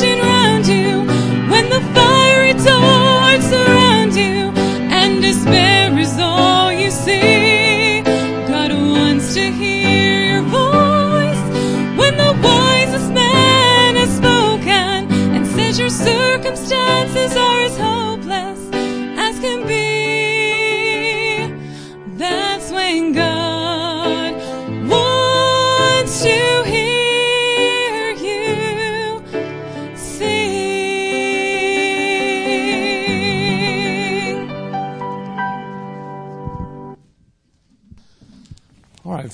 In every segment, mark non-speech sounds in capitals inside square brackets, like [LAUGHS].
crashing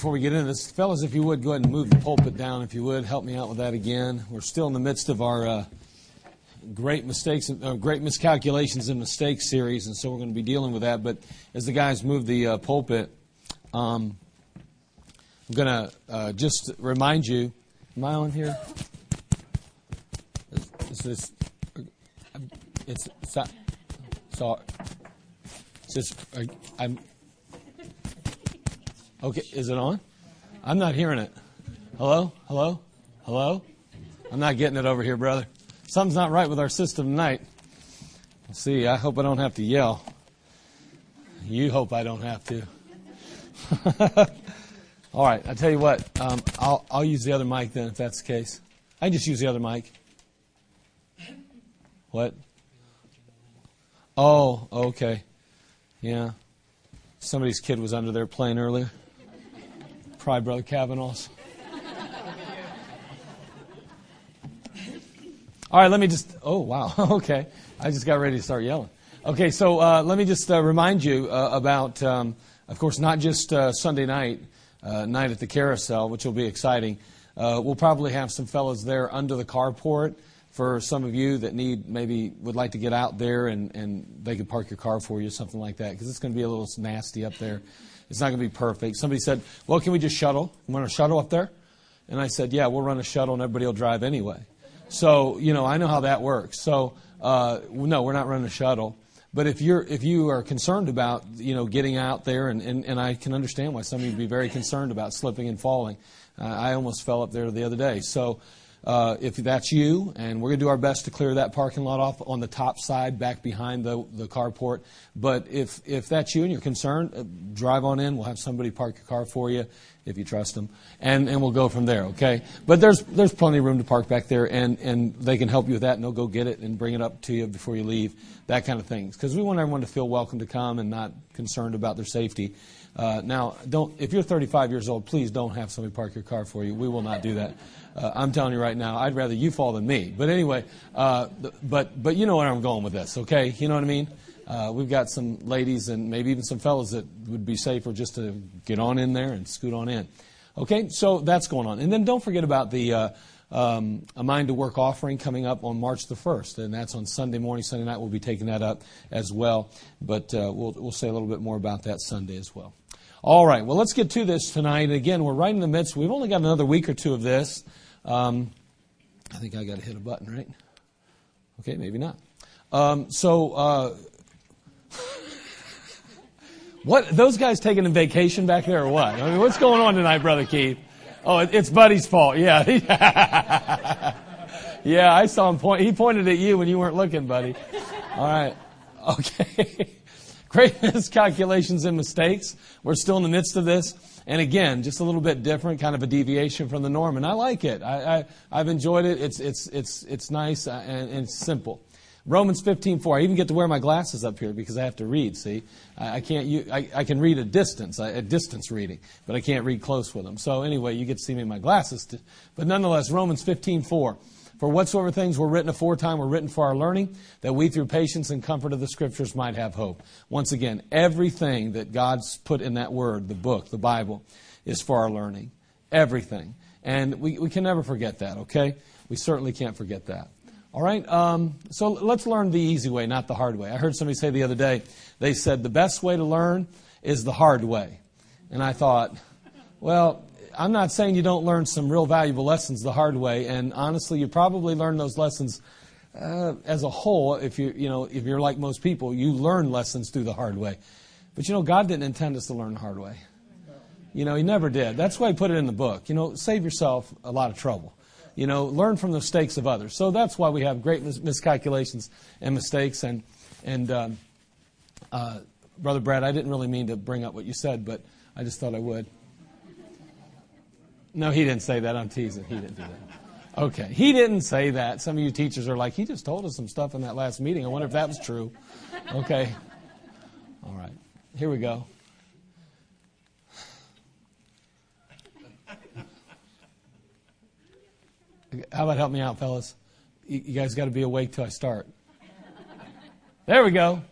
before we get into this, fellas, if you would go ahead and move the pulpit down, if you would help me out with that again. We're still in the midst of our uh, great mistakes, uh, great miscalculations and mistakes series, and so we're going to be dealing with that. But as the guys move the uh, pulpit, um, I'm going to uh, just remind you. Am I on here? Is, is this? It's so. so it's just. uh, I'm. Okay, is it on? I'm not hearing it. Hello? Hello? Hello? I'm not getting it over here, brother. Something's not right with our system tonight. Let's see, I hope I don't have to yell. You hope I don't have to. [LAUGHS] All right, I tell you what, um, I'll, I'll use the other mic then if that's the case. I just use the other mic. What? Oh, okay. Yeah. Somebody's kid was under there playing earlier. Probably Brother Kavanaugh's. All right, let me just. Oh, wow. [LAUGHS] Okay. I just got ready to start yelling. Okay, so uh, let me just uh, remind you uh, about, um, of course, not just uh, Sunday night, uh, night at the carousel, which will be exciting. Uh, we'll probably have some fellows there under the carport for some of you that need maybe would like to get out there and, and they could park your car for you, something like that, because it's going to be a little nasty up there. It's not going to be perfect. Somebody said, "Well, can we just shuttle? You want a shuttle up there?" And I said, "Yeah, we'll run a shuttle and everybody will drive anyway." So you know, I know how that works. So uh, no, we're not running a shuttle. But if you're if you are concerned about you know getting out there, and, and, and I can understand why some of you would be very concerned about slipping and falling. Uh, I almost fell up there the other day. So uh, if that's you, and we're going to do our best to clear that parking lot off on the top side, back behind the, the carport. But if, if that's you and you're concerned, uh, drive on in. We'll have somebody park your car for you if you trust them, and, and we'll go from there, okay? But there's, there's plenty of room to park back there, and, and they can help you with that, and they'll go get it and bring it up to you before you leave, that kind of thing. Because we want everyone to feel welcome to come and not concerned about their safety. Uh, now, don't if you're 35 years old, please don't have somebody park your car for you. We will not do that. Uh, I'm telling you right now, I'd rather you fall than me. But anyway, uh, but but you know where I'm going with this, okay? You know what I mean? Uh, we've got some ladies and maybe even some fellows that would be safer just to get on in there and scoot on in. Okay, so that's going on. And then don't forget about the uh, um, a Mind to Work offering coming up on March the 1st, and that's on Sunday morning. Sunday night, we'll be taking that up as well. But uh, we'll, we'll say a little bit more about that Sunday as well. All right, well, let's get to this tonight. Again, we're right in the midst. We've only got another week or two of this. Um, I think I got to hit a button, right? Okay, maybe not. Um, so, uh, what those guys taking a vacation back there or what? I mean, what's going on tonight, brother Keith? Oh, it's Buddy's fault. Yeah, [LAUGHS] yeah. I saw him point. He pointed at you when you weren't looking, buddy. All right. [LAUGHS] Okay. Great miscalculations and mistakes. We're still in the midst of this. And again, just a little bit different, kind of a deviation from the norm. And I like it. I, I, have enjoyed it. It's, it's, it's, it's nice uh, and, and simple. Romans 15:4. I even get to wear my glasses up here because I have to read. See, I, I can't. I, I, can read at distance, at distance reading, but I can't read close with them. So anyway, you get to see me in my glasses. To, but nonetheless, Romans 15:4. For whatsoever things were written aforetime were written for our learning, that we through patience and comfort of the Scriptures might have hope. Once again, everything that God's put in that word, the book, the Bible, is for our learning. Everything. And we, we can never forget that, okay? We certainly can't forget that. All right, um, so let's learn the easy way, not the hard way. I heard somebody say the other day, they said the best way to learn is the hard way. And I thought, well, I'm not saying you don't learn some real valuable lessons the hard way, and honestly, you probably learn those lessons uh, as a whole. If you you know if you're like most people, you learn lessons through the hard way. But you know, God didn't intend us to learn the hard way. You know, He never did. That's why He put it in the book. You know, save yourself a lot of trouble. You know, learn from the mistakes of others. So that's why we have great mis- miscalculations and mistakes. And and um, uh, brother Brad, I didn't really mean to bring up what you said, but I just thought I would. No, he didn't say that. I'm teasing. He didn't do that. Okay, he didn't say that. Some of you teachers are like, he just told us some stuff in that last meeting. I wonder if that was true. Okay. All right. Here we go. How about help me out, fellas? You guys got to be awake till I start. There we go.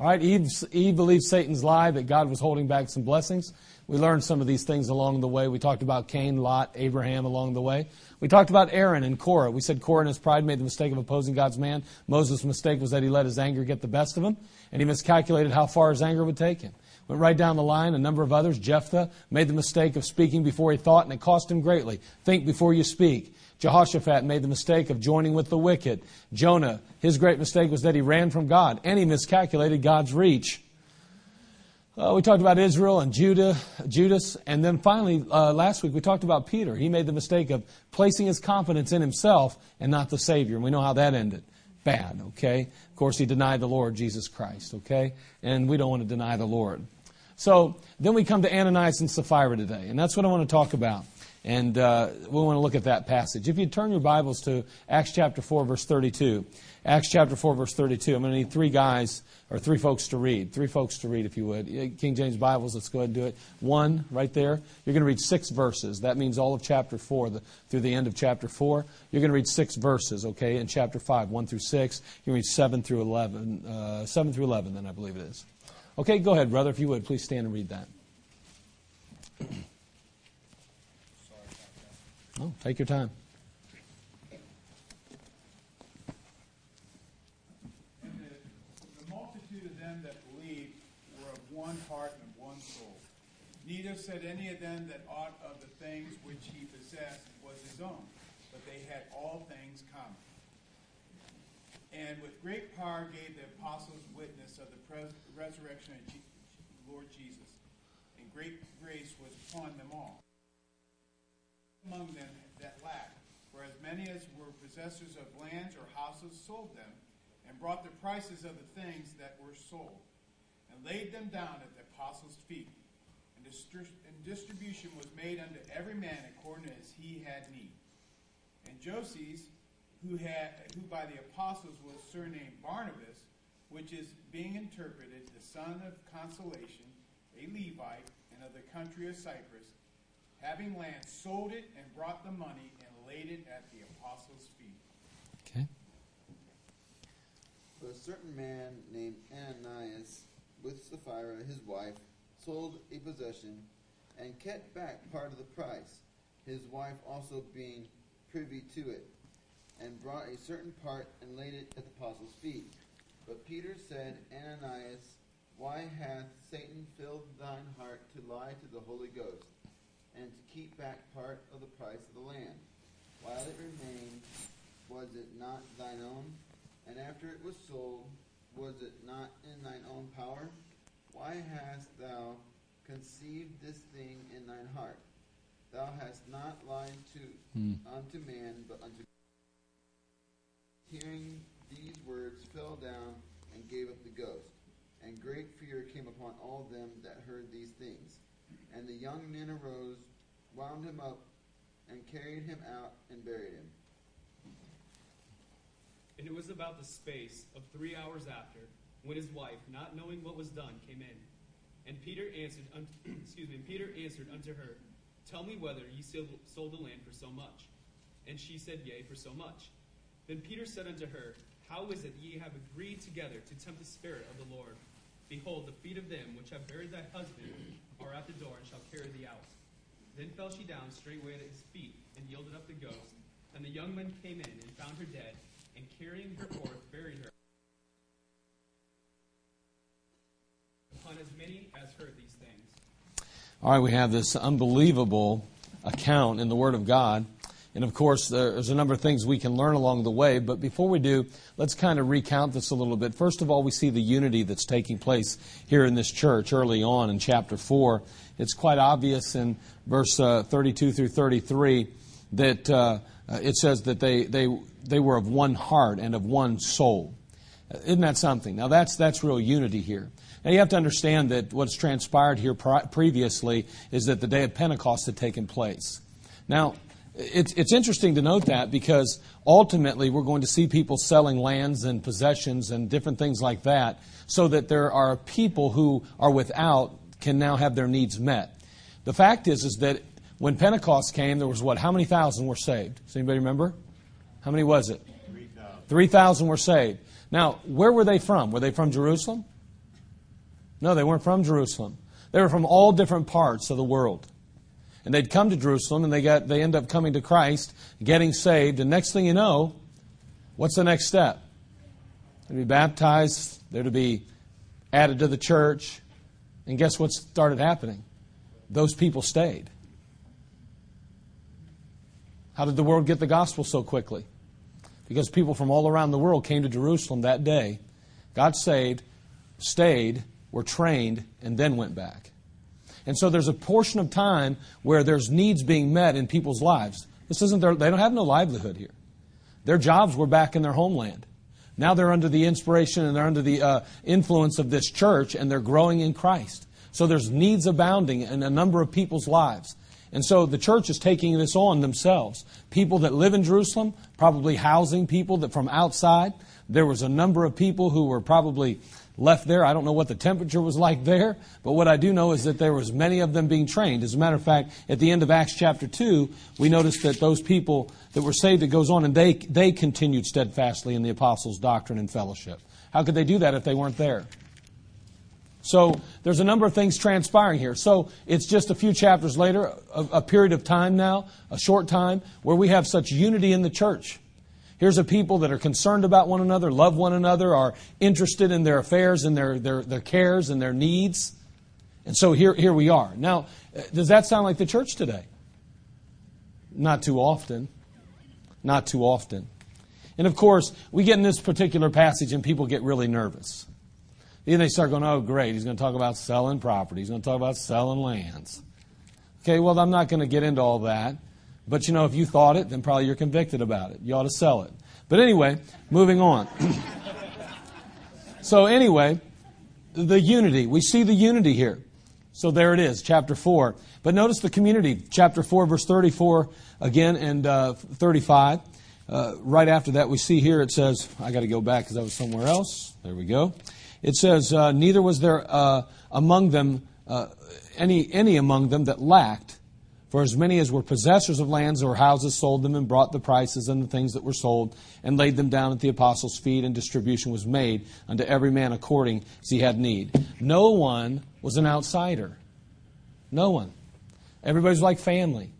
All right, Eve, Eve believed Satan's lie that God was holding back some blessings. We learned some of these things along the way. We talked about Cain, Lot, Abraham along the way. We talked about Aaron and Korah. We said Korah in his pride made the mistake of opposing God's man. Moses' mistake was that he let his anger get the best of him, and he miscalculated how far his anger would take him. Went right down the line. A number of others. Jephthah made the mistake of speaking before he thought, and it cost him greatly. Think before you speak. Jehoshaphat made the mistake of joining with the wicked. Jonah, his great mistake was that he ran from God and he miscalculated God's reach. Uh, we talked about Israel and Judah, Judas, and then finally, uh, last week we talked about Peter. He made the mistake of placing his confidence in himself and not the Savior, and we know how that ended. Bad, okay? Of course, he denied the Lord Jesus Christ, okay? And we don't want to deny the Lord. So then we come to Ananias and Sapphira today, and that's what I want to talk about. And uh, we want to look at that passage. If you turn your Bibles to Acts chapter 4, verse 32. Acts chapter 4, verse 32. I'm going to need three guys, or three folks to read. Three folks to read, if you would. King James Bibles, let's go ahead and do it. One, right there. You're going to read six verses. That means all of chapter 4, the, through the end of chapter 4. You're going to read six verses, okay, in chapter 5, 1 through 6. You're going to read 7 through 11. Uh, 7 through 11, then, I believe it is. Okay, go ahead, brother, if you would. Please stand and read that. Take your time. And the, the multitude of them that believed were of one heart and one soul. Neither said any of them that aught of the things which he possessed was his own, but they had all things common. And with great power gave the apostles witness of the pres- resurrection of Je- Lord Jesus, and great grace was upon them all among them that lacked. For as many as were possessors of lands or houses sold them, and brought the prices of the things that were sold, and laid them down at the apostles' feet. And, distri- and distribution was made unto every man according as he had need. And Joses, who had who by the apostles was surnamed Barnabas, which is being interpreted the son of consolation, a Levite, and of the country of Cyprus, having land, sold it and brought the money and laid it at the apostles' feet. Okay. But a certain man named Ananias, with Sapphira his wife, sold a possession and kept back part of the price, his wife also being privy to it, and brought a certain part and laid it at the apostles' feet. But Peter said, Ananias, why hath Satan filled thine heart to lie to the Holy Ghost, and to keep back part of the price of the land? While it remained, was it not thine own? And after it was sold, was it not in thine own power? Why hast thou conceived this thing in thine heart? Thou hast not lied to Hmm. unto man, but unto God Hearing these words, fell down and gave up the ghost. And great fear came upon all them that heard these things. And the young men arose, wound him up, and carried him out and buried him. And it was about the space of three hours after, when his wife, not knowing what was done, came in. And Peter answered, [CLEARS THROAT] excuse me, Peter answered unto her, Tell me whether ye sold the land for so much. And she said, Yea, for so much. Then Peter said unto her, How is it ye have agreed together to tempt the Spirit of the Lord? Behold, the feet of them which have buried thy husband are at the door, and shall carry thee out. Then fell she down straightway at his feet, and yielded up the ghost. And the young men came in, and found her dead, and carrying her forth, buried her. Upon as many as heard these things. All right, we have this unbelievable account in the Word of God. And of course, there's a number of things we can learn along the way. But before we do, let's kind of recount this a little bit. First of all, we see the unity that's taking place here in this church early on in chapter 4. It's quite obvious in verse uh, 32 through 33 that uh, uh, it says that they, they, they were of one heart and of one soul. Isn't that something? Now, that's, that's real unity here. Now, you have to understand that what's transpired here previously is that the day of Pentecost had taken place. Now, it's, it's interesting to note that because ultimately we're going to see people selling lands and possessions and different things like that so that there are people who are without can now have their needs met. The fact is, is that when Pentecost came, there was what? How many thousand were saved? Does anybody remember? How many was it? 3,000 were saved. Now, where were they from? Were they from Jerusalem? No, they weren't from Jerusalem. They were from all different parts of the world. And they'd come to Jerusalem and they got they end up coming to Christ, getting saved, and next thing you know, what's the next step? They're to be baptized, they're to be added to the church, and guess what started happening? Those people stayed. How did the world get the gospel so quickly? Because people from all around the world came to Jerusalem that day, got saved, stayed, were trained, and then went back. And so there's a portion of time where there's needs being met in people's lives. This isn't their, they don't have no livelihood here. Their jobs were back in their homeland. Now they're under the inspiration and they're under the uh, influence of this church and they're growing in Christ. So there's needs abounding in a number of people's lives. And so the church is taking this on themselves. People that live in Jerusalem, probably housing people that from outside. There was a number of people who were probably left there. I don't know what the temperature was like there, but what I do know is that there was many of them being trained. As a matter of fact, at the end of Acts chapter 2, we notice that those people that were saved, it goes on, and they, they continued steadfastly in the apostles' doctrine and fellowship. How could they do that if they weren't there? So there's a number of things transpiring here. So it's just a few chapters later, a, a period of time now, a short time, where we have such unity in the church. Here's a people that are concerned about one another, love one another, are interested in their affairs and their, their, their cares and their needs. And so here, here we are. Now, uh, does that sound like the church today? Not too often. Not too often. And of course, we get in this particular passage and people get really nervous. Then they start going, oh, great, he's going to talk about selling property. He's going to talk about selling lands. Okay, well, I'm not going to get into all that. But you know, if you thought it, then probably you're convicted about it. You ought to sell it. But anyway, moving on. [CLEARS THROAT] so, anyway, the unity. We see the unity here. So there it is, chapter 4. But notice the community, chapter 4, verse 34 again, and uh, 35. Uh, right after that, we see here it says, I got to go back because I was somewhere else. There we go. It says, uh, Neither was there uh, among them uh, any, any among them that lacked For as many as were possessors of lands or houses sold them and brought the prices and the things that were sold and laid them down at the apostles' feet, and distribution was made unto every man according as he had need. No one was an outsider. No one. Everybody's like family.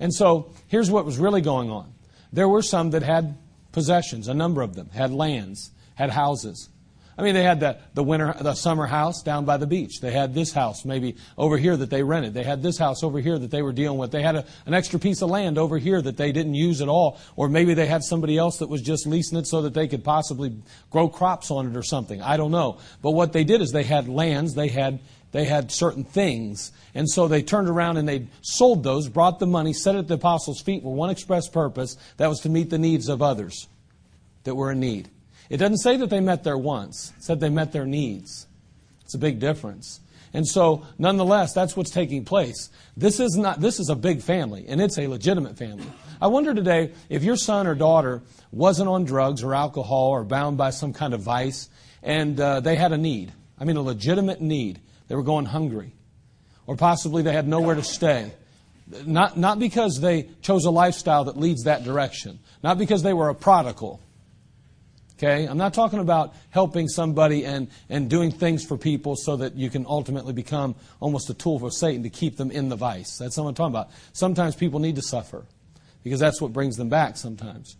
And so here's what was really going on. There were some that had possessions, a number of them, had lands, had houses. I mean, they had the, the winter, the summer house down by the beach. They had this house maybe over here that they rented. They had this house over here that they were dealing with. They had a, an extra piece of land over here that they didn't use at all. Or maybe they had somebody else that was just leasing it so that they could possibly grow crops on it or something. I don't know. But what they did is they had lands, they had, they had certain things. And so they turned around and they sold those, brought the money, set it at the apostles' feet for one express purpose. That was to meet the needs of others that were in need. It doesn't say that they met their wants, it said they met their needs. It's a big difference. And so, nonetheless, that's what's taking place. This is not this is a big family, and it's a legitimate family. I wonder today if your son or daughter wasn't on drugs or alcohol or bound by some kind of vice, and uh, they had a need. I mean, a legitimate need. They were going hungry, or possibly they had nowhere to stay. Not, not because they chose a lifestyle that leads that direction, not because they were a prodigal, Okay? I'm not talking about helping somebody and, and doing things for people so that you can ultimately become almost a tool for Satan to keep them in the vice. That's not what I'm talking about. Sometimes people need to suffer because that's what brings them back sometimes.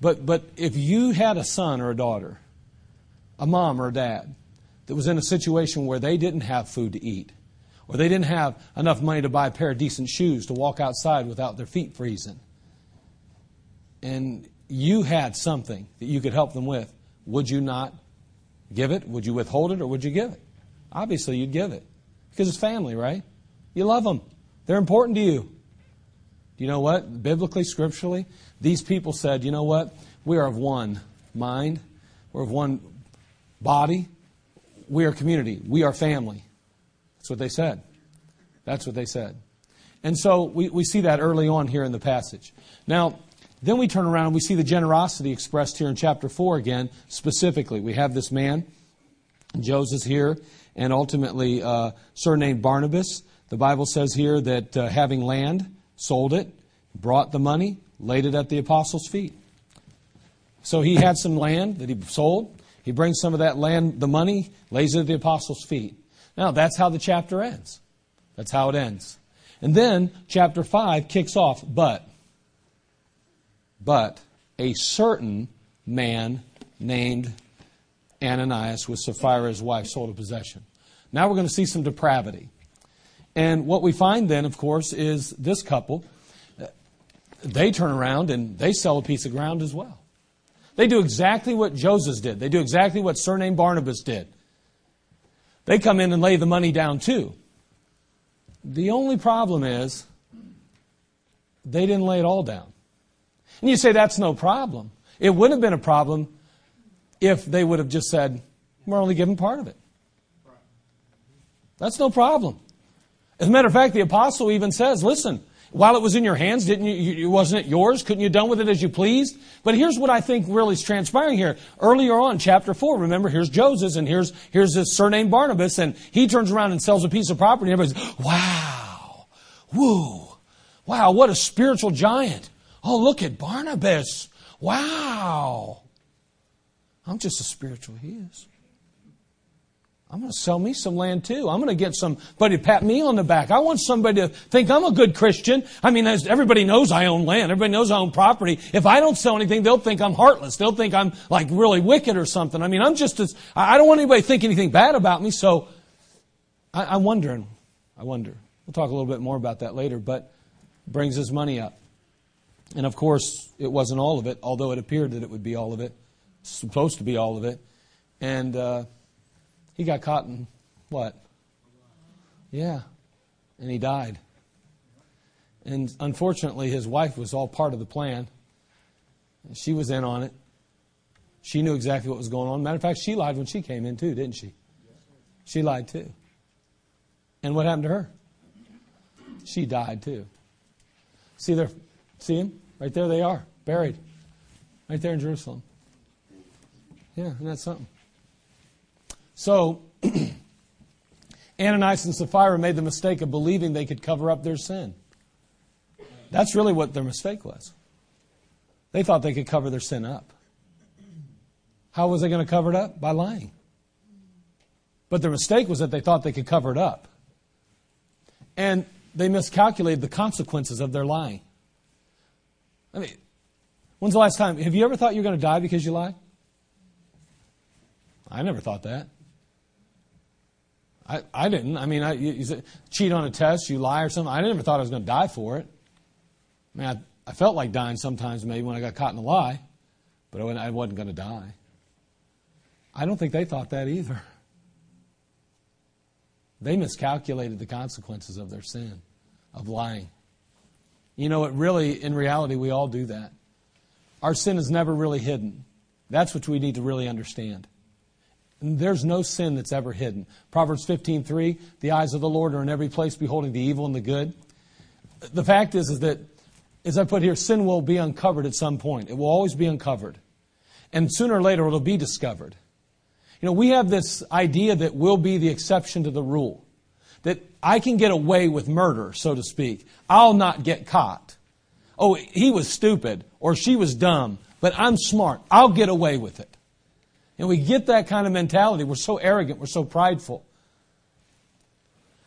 But, but if you had a son or a daughter, a mom or a dad, that was in a situation where they didn't have food to eat, or they didn't have enough money to buy a pair of decent shoes to walk outside without their feet freezing, and you had something that you could help them with, would you not give it? Would you withhold it or would you give it? Obviously, you'd give it because it's family, right? You love them, they're important to you. Do you know what? Biblically, scripturally, these people said, you know what? We are of one mind, we're of one body, we are community, we are family. That's what they said. That's what they said. And so we, we see that early on here in the passage. Now, then we turn around and we see the generosity expressed here in chapter 4 again, specifically. We have this man, Joseph here, and ultimately uh, surnamed Barnabas. The Bible says here that uh, having land, sold it, brought the money, laid it at the apostles' feet. So he had some land that he sold. He brings some of that land, the money, lays it at the apostles' feet. Now, that's how the chapter ends. That's how it ends. And then chapter 5 kicks off, but but a certain man named Ananias with Sapphira's wife, sold a possession. Now we're going to see some depravity. And what we find then, of course, is this couple, they turn around and they sell a piece of ground as well. They do exactly what Joseph did. They do exactly what surnamed Barnabas did. They come in and lay the money down too. The only problem is they didn't lay it all down. And you say that's no problem. It wouldn't have been a problem if they would have just said, we're only giving part of it. That's no problem. As a matter of fact, the apostle even says, listen, while it was in your hands, didn't you, you, wasn't it yours? Couldn't you have done with it as you pleased? But here's what I think really is transpiring here. Earlier on, chapter 4, remember, here's Joseph and here's, here's this surname Barnabas and he turns around and sells a piece of property and everybody's, wow, woo, wow, what a spiritual giant. Oh, look at Barnabas. Wow. I'm just as spiritual he is. I'm going to sell me some land too. I'm going to get somebody to pat me on the back. I want somebody to think I'm a good Christian. I mean, everybody knows I own land. Everybody knows I own property. If I don't sell anything, they'll think I'm heartless. They'll think I'm like really wicked or something. I mean, I'm just as, I don't want anybody to think anything bad about me. So I, am wondering, I wonder. We'll talk a little bit more about that later, but brings his money up. And of course, it wasn't all of it, although it appeared that it would be all of it, supposed to be all of it. And uh, he got caught in what? Yeah. And he died. And unfortunately, his wife was all part of the plan. She was in on it. She knew exactly what was going on. Matter of fact, she lied when she came in too, didn't she? She lied too. And what happened to her? She died too. See, they're See them? Right there they are, buried. Right there in Jerusalem. Yeah, isn't that something? So, [CLEARS THROAT] Ananias and Sapphira made the mistake of believing they could cover up their sin. That's really what their mistake was. They thought they could cover their sin up. How was they going to cover it up? By lying. But their mistake was that they thought they could cover it up. And they miscalculated the consequences of their lying. I mean, when's the last time? Have you ever thought you were going to die because you lied? I never thought that. I, I didn't. I mean, I, you, you cheat on a test, you lie or something. I never thought I was going to die for it. I mean, I, I felt like dying sometimes maybe when I got caught in a lie, but I wasn't going to die. I don't think they thought that either. They miscalculated the consequences of their sin, of lying. You know, it really, in reality, we all do that. Our sin is never really hidden. That's what we need to really understand. There's no sin that's ever hidden. Proverbs 15:3, the eyes of the Lord are in every place beholding the evil and the good. The fact is is that as I put here, sin will be uncovered at some point. It will always be uncovered. And sooner or later it'll be discovered. You know, we have this idea that we'll be the exception to the rule. That I can get away with murder, so to speak. I'll not get caught. Oh, he was stupid or she was dumb, but I'm smart. I'll get away with it. And we get that kind of mentality. We're so arrogant, we're so prideful.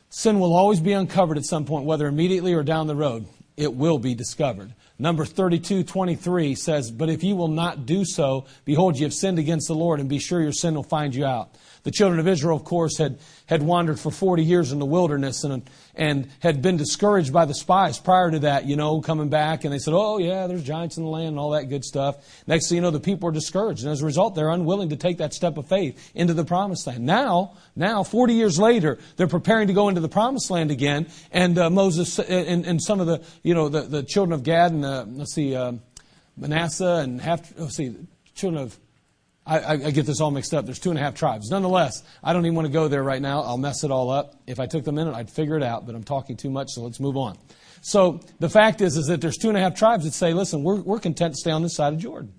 Sin will always be uncovered at some point, whether immediately or down the road. It will be discovered. Number 32, 23 says, But if you will not do so, behold, you have sinned against the Lord, and be sure your sin will find you out. The children of Israel, of course, had, had wandered for 40 years in the wilderness and, and had been discouraged by the spies prior to that, you know, coming back. And they said, oh, yeah, there's giants in the land and all that good stuff. Next thing you know, the people are discouraged. And as a result, they're unwilling to take that step of faith into the promised land. Now, now, 40 years later, they're preparing to go into the promised land again. And uh, Moses and, and some of the, you know, the, the children of Gad and, let's see, uh, Manasseh and half, let's see, children of I, I, get this all mixed up. There's two and a half tribes. Nonetheless, I don't even want to go there right now. I'll mess it all up. If I took the minute, I'd figure it out, but I'm talking too much, so let's move on. So the fact is, is that there's two and a half tribes that say, listen, we're, we're content to stay on this side of Jordan.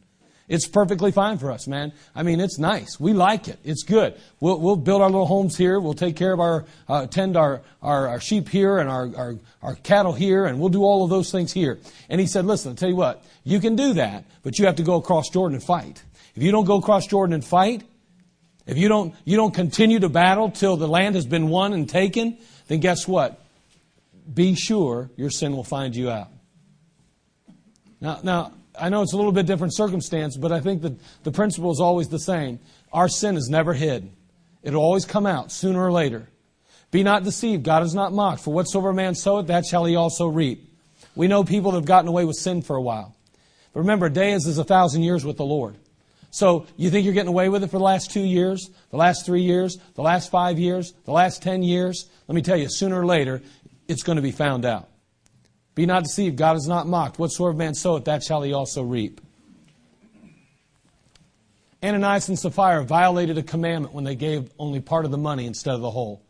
It's perfectly fine for us, man. I mean, it's nice. We like it. It's good. We'll, we'll build our little homes here. We'll take care of our, uh, tend our, our, our, sheep here and our, our, our cattle here, and we'll do all of those things here. And he said, listen, I'll tell you what, you can do that, but you have to go across Jordan and fight. If you don't go across Jordan and fight, if you don't, you don't continue to battle till the land has been won and taken, then guess what? Be sure your sin will find you out. Now, now, I know it's a little bit different circumstance, but I think that the principle is always the same. Our sin is never hid. It'll always come out sooner or later. Be not deceived. God is not mocked. For whatsoever man soweth, that shall he also reap. We know people that have gotten away with sin for a while. But remember, a day is as a thousand years with the Lord. So you think you're getting away with it for the last two years, the last three years, the last five years, the last ten years? Let me tell you, sooner or later, it's going to be found out. Be not deceived, God is not mocked. Whatsoever man soweth, that shall he also reap. Ananias and Sapphira violated a commandment when they gave only part of the money instead of the whole.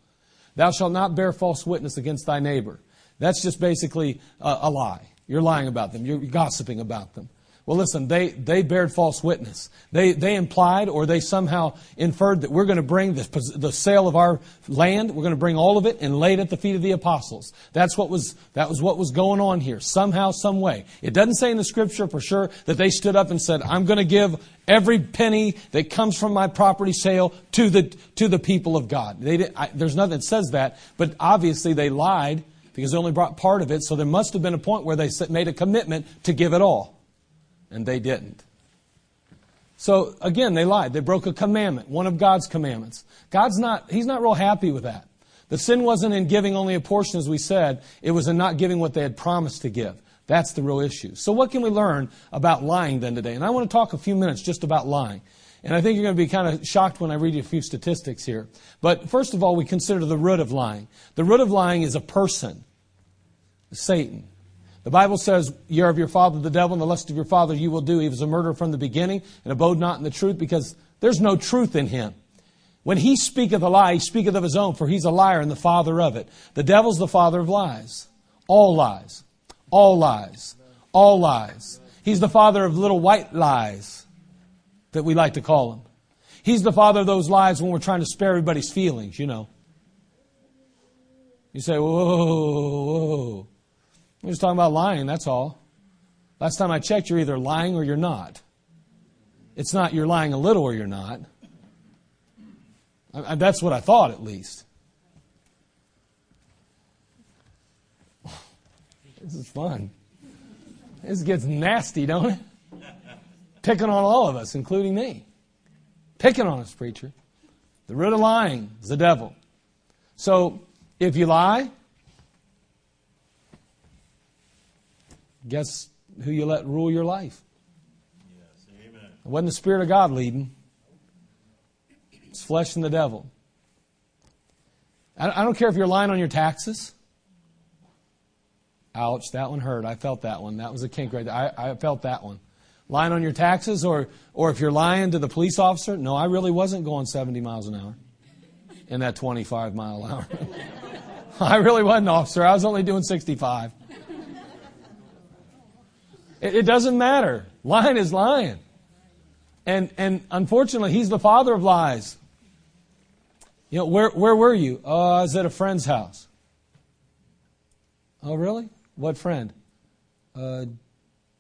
Thou shalt not bear false witness against thy neighbor. That's just basically a, a lie. You're lying about them. You're gossiping about them. Well, listen, they, they bared false witness. They, they implied or they somehow inferred that we're going to bring the, the sale of our land, we're going to bring all of it and lay it at the feet of the apostles. That's what was, that was what was going on here, somehow, some way. It doesn't say in the scripture for sure that they stood up and said, I'm going to give every penny that comes from my property sale to the, to the people of God. They I, there's nothing that says that, but obviously they lied because they only brought part of it, so there must have been a point where they made a commitment to give it all and they didn't. So again, they lied. They broke a commandment, one of God's commandments. God's not, He's not real happy with that. The sin wasn't in giving only a portion, as we said. It was in not giving what they had promised to give. That's the real issue. So what can we learn about lying then today? And I want to talk a few minutes just about lying. And I think you're going to be kind of shocked when I read you a few statistics here. But first of all, we consider the root of lying. The root of lying is a person, Satan. The Bible says, You're of your father the devil, and the lust of your father you will do. He was a murderer from the beginning, and abode not in the truth, because there's no truth in him. When he speaketh a lie, he speaketh of his own, for he's a liar and the father of it. The devil's the father of lies. All lies. All lies. All lies. He's the father of little white lies that we like to call him. He's the father of those lies when we're trying to spare everybody's feelings, you know. You say, whoa, whoa, whoa. We're just talking about lying, that's all. Last time I checked, you're either lying or you're not. It's not you're lying a little or you're not. I, I, that's what I thought, at least. [LAUGHS] This is fun. This gets nasty, don't it? Picking on all of us, including me. Picking on us, preacher. The root of lying is the devil. So, if you lie, guess who you let rule your life? Yes, amen. It wasn't the Spirit of God leading. It's flesh and the devil. I don't care if you're lying on your taxes. Ouch, that one hurt. I felt that one. That was a kink right there. I, I felt that one. Lying on your taxes, or, or if you're lying to the police officer, no, I really wasn't going 70 miles an hour in that 25 mile hour. [LAUGHS] I really wasn't, officer. I was only doing 65. It, it doesn't matter. Lying is lying. And, and unfortunately, he's the father of lies. You know, where, where were you? Oh, I was at a friend's house. Oh, really? What friend? Uh,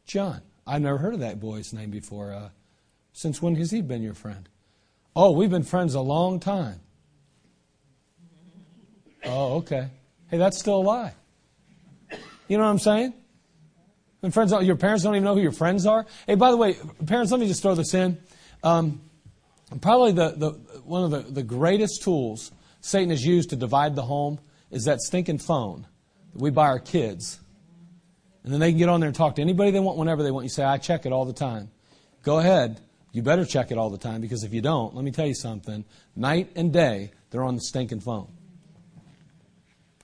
John. I've never heard of that boy's name before. Uh, since when has he been your friend? Oh, we've been friends a long time. Oh, okay. Hey, that's still a lie. You know what I'm saying? And friends, your parents don't even know who your friends are. Hey, by the way, parents, let me just throw this in. Um, probably the, the one of the, the greatest tools Satan has used to divide the home is that stinking phone that we buy our kids. And then they can get on there and talk to anybody they want whenever they want. You say, I check it all the time. Go ahead. You better check it all the time because if you don't, let me tell you something. Night and day, they're on the stinking phone.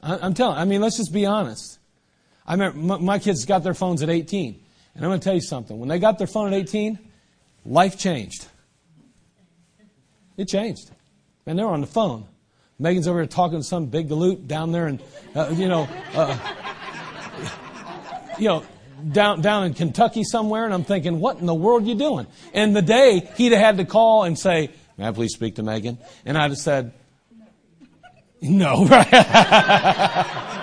I'm telling. I mean, let's just be honest. I remember my, kids got their phones at 18, and I'm going to tell you something. When they got their phone at 18, life changed. It changed, and they're on the phone. Megan's over here talking to some big galoot down there, and uh, you know, uh, [LAUGHS] you know, down down in Kentucky somewhere, and I'm thinking, what in the world are you doing? And the day he'd have had to call and say, "May I please speak to Megan?" and I'd have said, "No." [LAUGHS] [LAUGHS]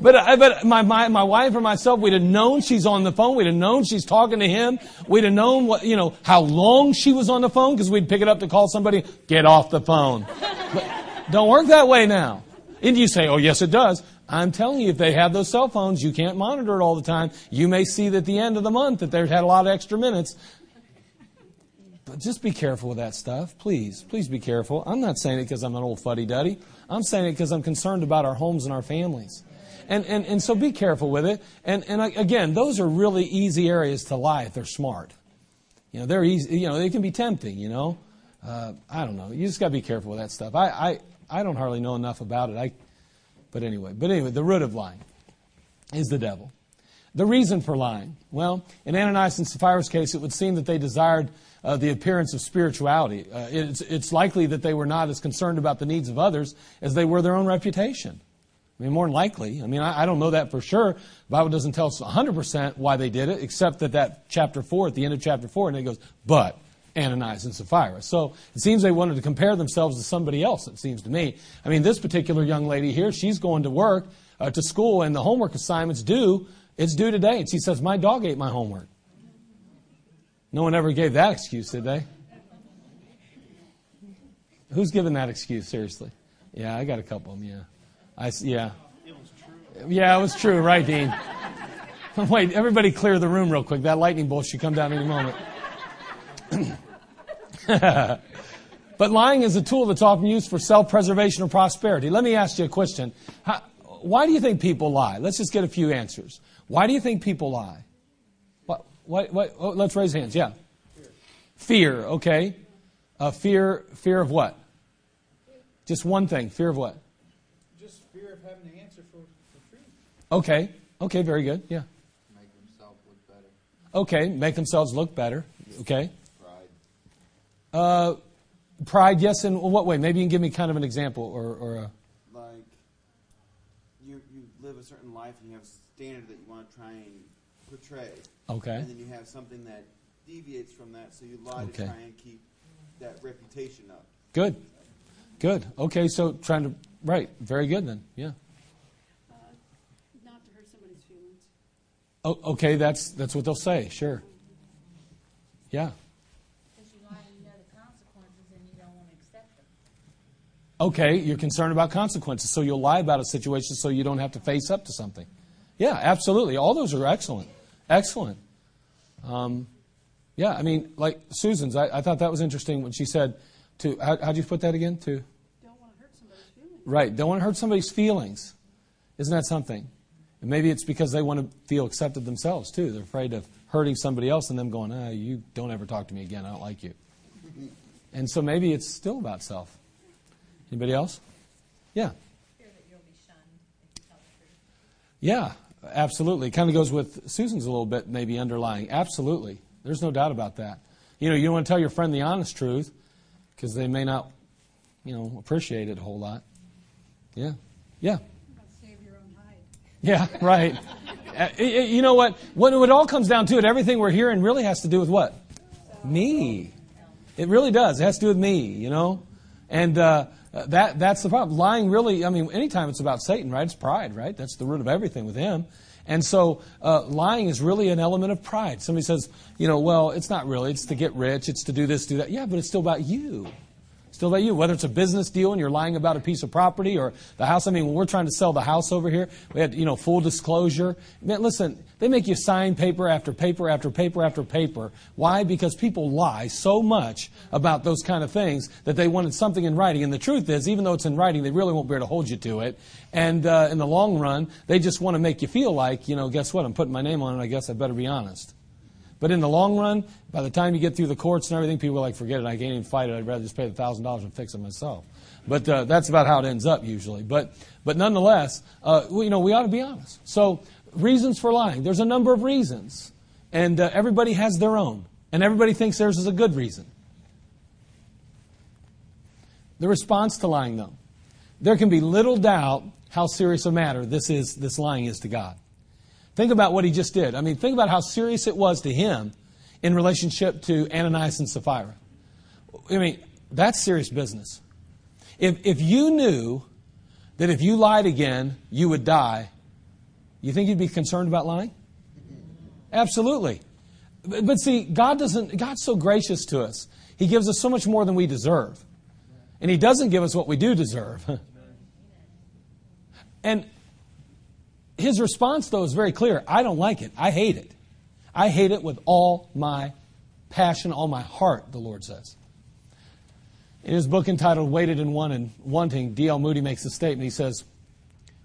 But, uh, but my, my, my wife or myself, we'd have known she's on the phone. We'd have known she's talking to him. We'd have known what, you know, how long she was on the phone because we'd pick it up to call somebody. Get off the phone. But don't work that way now. And you say, oh yes it does. I'm telling you, if they have those cell phones, you can't monitor it all the time. You may see that at the end of the month that they've had a lot of extra minutes. But just be careful with that stuff. Please, please be careful. I'm not saying it because I'm an old fuddy-duddy. I'm saying it because I'm concerned about our homes and our families. And, and, and so be careful with it. And, and again, those are really easy areas to lie if they're smart. You know, they're easy, you know, they can be tempting, you know. Uh, I don't know. You just got to be careful with that stuff. I, I, I don't hardly know enough about it. I, but anyway, but anyway, the root of lying is the devil. The reason for lying? Well, in Ananias and Sapphira's case, it would seem that they desired uh, the appearance of spirituality. Uh, it's, it's likely that they were not as concerned about the needs of others as they were their own reputation. I mean, more than likely. I mean, I, I don't know that for sure. The Bible doesn't tell us 100% why they did it, except that that chapter 4, at the end of chapter 4, and it goes, but Ananias and Sapphira. So it seems they wanted to compare themselves to somebody else, it seems to me. I mean, this particular young lady here, she's going to work, uh, to school, and the homework assignment's due. It's due today. And she says, My dog ate my homework. No one ever gave that excuse, did they? Who's given that excuse, seriously? Yeah, I got a couple of them, yeah. I, yeah. It was true. Yeah, it was true, right, Dean? [LAUGHS] Wait, everybody clear the room real quick. That lightning bolt should come down any moment. [LAUGHS] but lying is a tool that's often used for self preservation or prosperity. Let me ask you a question. How, why do you think people lie? Let's just get a few answers. Why do you think people lie? What, what, what, oh, let's raise hands. Yeah. Fear, fear okay. Uh, fear, fear of what? Just one thing. Fear of what? having the answer for, for truth. Okay. Okay, very good. Yeah. Make themselves look better. Okay, make themselves look better. Okay. Pride. Uh, pride, yes. In what way? Maybe you can give me kind of an example or, or a. Like, you, you live a certain life and you have a standard that you want to try and portray. Okay. And then you have something that deviates from that, so you lie Okay. to try and keep that reputation up. Good. Good. Okay, so trying to. Right. Very good then. Yeah. Oh, okay, that's that's what they'll say. Sure. Yeah. Because you lie you know the consequences and you don't want to accept them. Okay, you're concerned about consequences, so you'll lie about a situation so you don't have to face up to something. Yeah, absolutely. All those are excellent. Excellent. Um, yeah, I mean, like Susan's, I, I thought that was interesting when she said to, how, how'd you put that again? To, Don't want to hurt somebody's feelings. right, don't want to hurt somebody's feelings. Isn't that something? And maybe it's because they want to feel accepted themselves, too. They're afraid of hurting somebody else and them going, ah, you don't ever talk to me again. I don't like you. And so maybe it's still about self. Anybody else? Yeah. Fear that you'll be shunned if you tell the truth. Yeah, absolutely. It kind of goes with Susan's a little bit, maybe underlying. Absolutely. There's no doubt about that. You know, you don't want to tell your friend the honest truth because they may not, you know, appreciate it a whole lot. Yeah. Yeah. About save your own hide. Yeah, [LAUGHS] right. Uh, you know what? When it all comes down to it, everything we're hearing really has to do with what? Me. It really does. It has to do with me, you know? And uh, that, that's the problem. Lying really, I mean, anytime it's about Satan, right? It's pride, right? That's the root of everything with him. And so uh, lying is really an element of pride. Somebody says, you know, well, it's not really. It's to get rich. It's to do this, do that. Yeah, but it's still about you. Still about you. Whether it's a business deal and you're lying about a piece of property or the house. I mean, when we're trying to sell the house over here, we had, you know, full disclosure. Man, listen, they make you sign paper after paper after paper after paper. Why? Because people lie so much about those kind of things that they wanted something in writing. And the truth is, even though it's in writing, they really won't be able to hold you to it. And uh, in the long run, they just want to make you feel like, you know, guess what? I'm putting my name on it. I guess I better be honest. But in the long run, by the time you get through the courts and everything, people are like, forget it, I can't even fight it. I'd rather just pay the thousand dollars and fix it myself. But uh, that's about how it ends up usually. But but nonetheless, uh, we, you know, we ought to be honest. So reasons for lying. There's a number of reasons, and uh, everybody has their own, and everybody thinks theirs is a good reason. The response to lying, though, there can be little doubt how serious a matter this is. This lying is to God. Think about what he just did. I mean, think about how serious it was to him in relationship to Ananias and Sapphira. I mean, that's serious business. If, if you knew that if you lied again, you would die, you think you'd be concerned about lying? Absolutely. But, see, God doesn't, God's so gracious to us. He gives us so much more than we deserve. And He doesn't give us what we do deserve. [LAUGHS] and his response, though, is very clear. I don't like it. I hate it. I hate it with all my passion, all my heart, the Lord says. In his book entitled Weighed and Found and Wanting, D.L. Moody makes a statement. He says,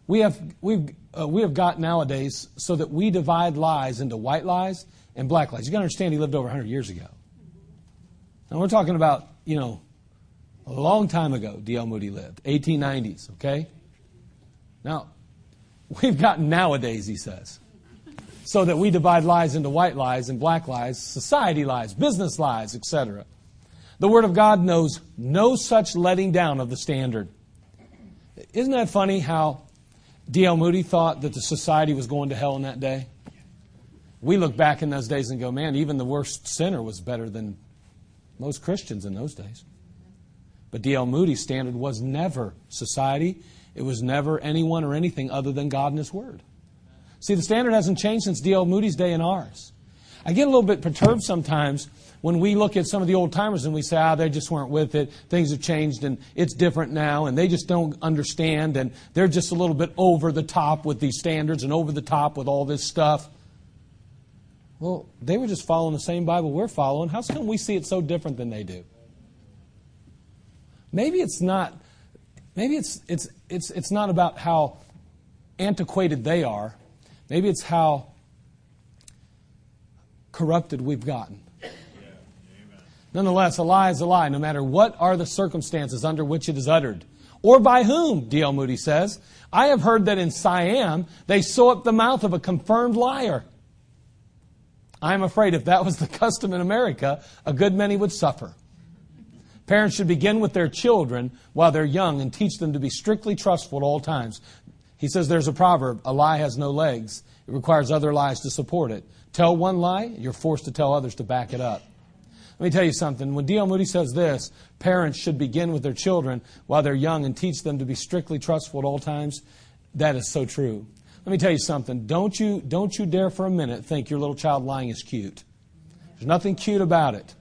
We have, we've, uh, we have got nowadays so that we divide lies into white lies and black lies. You've got to understand he lived over 100 years ago. And we're talking about, you know, a long time ago, D.L. Moody lived, 1890s, okay? Now, we've gotten nowadays, he says, so that we divide lies into white lies and black lies, society lies, business lies, etc. The Word of God knows no such letting down of the standard. Isn't that funny how D.L. Moody thought that the society was going to hell in that day? We look back in those days and go, man, even the worst sinner was better than most Christians in those days. But D.L. Moody's standard was never society. It was never anyone or anything other than God and His Word. See, the standard hasn't changed since D.L. Moody's day and ours. I get a little bit perturbed sometimes when we look at some of the old timers and we say, ah, they just weren't with it. Things have changed and it's different now and they just don't understand and they're just a little bit over the top with these standards and over the top with all this stuff. Well, they were just following the same Bible we're following. How come we see it so different than they do? Maybe it's not maybe it's it's it's it's not about how antiquated they are. Maybe it's how corrupted we've gotten. Nonetheless, a lie is a lie, no matter what are the circumstances under which it is uttered. Or by whom, D.L. Moody says. I have heard that in Siam they sew up the mouth of a confirmed liar. I am afraid if that was the [LAUGHS] custom in America, a good many would suffer. Parents should begin with their children while they're young and teach them to be strictly trustful at all times. He says there's a proverb a lie has no legs, it requires other lies to support it. Tell one lie, you're forced to tell others to back it up. Let me tell you something. When D.L. Moody says this, parents should begin with their children while they're young and teach them to be strictly trustful at all times, that is so true. Let me tell you something. Don't you, don't you dare for a minute think your little child lying is cute. There's nothing cute about it.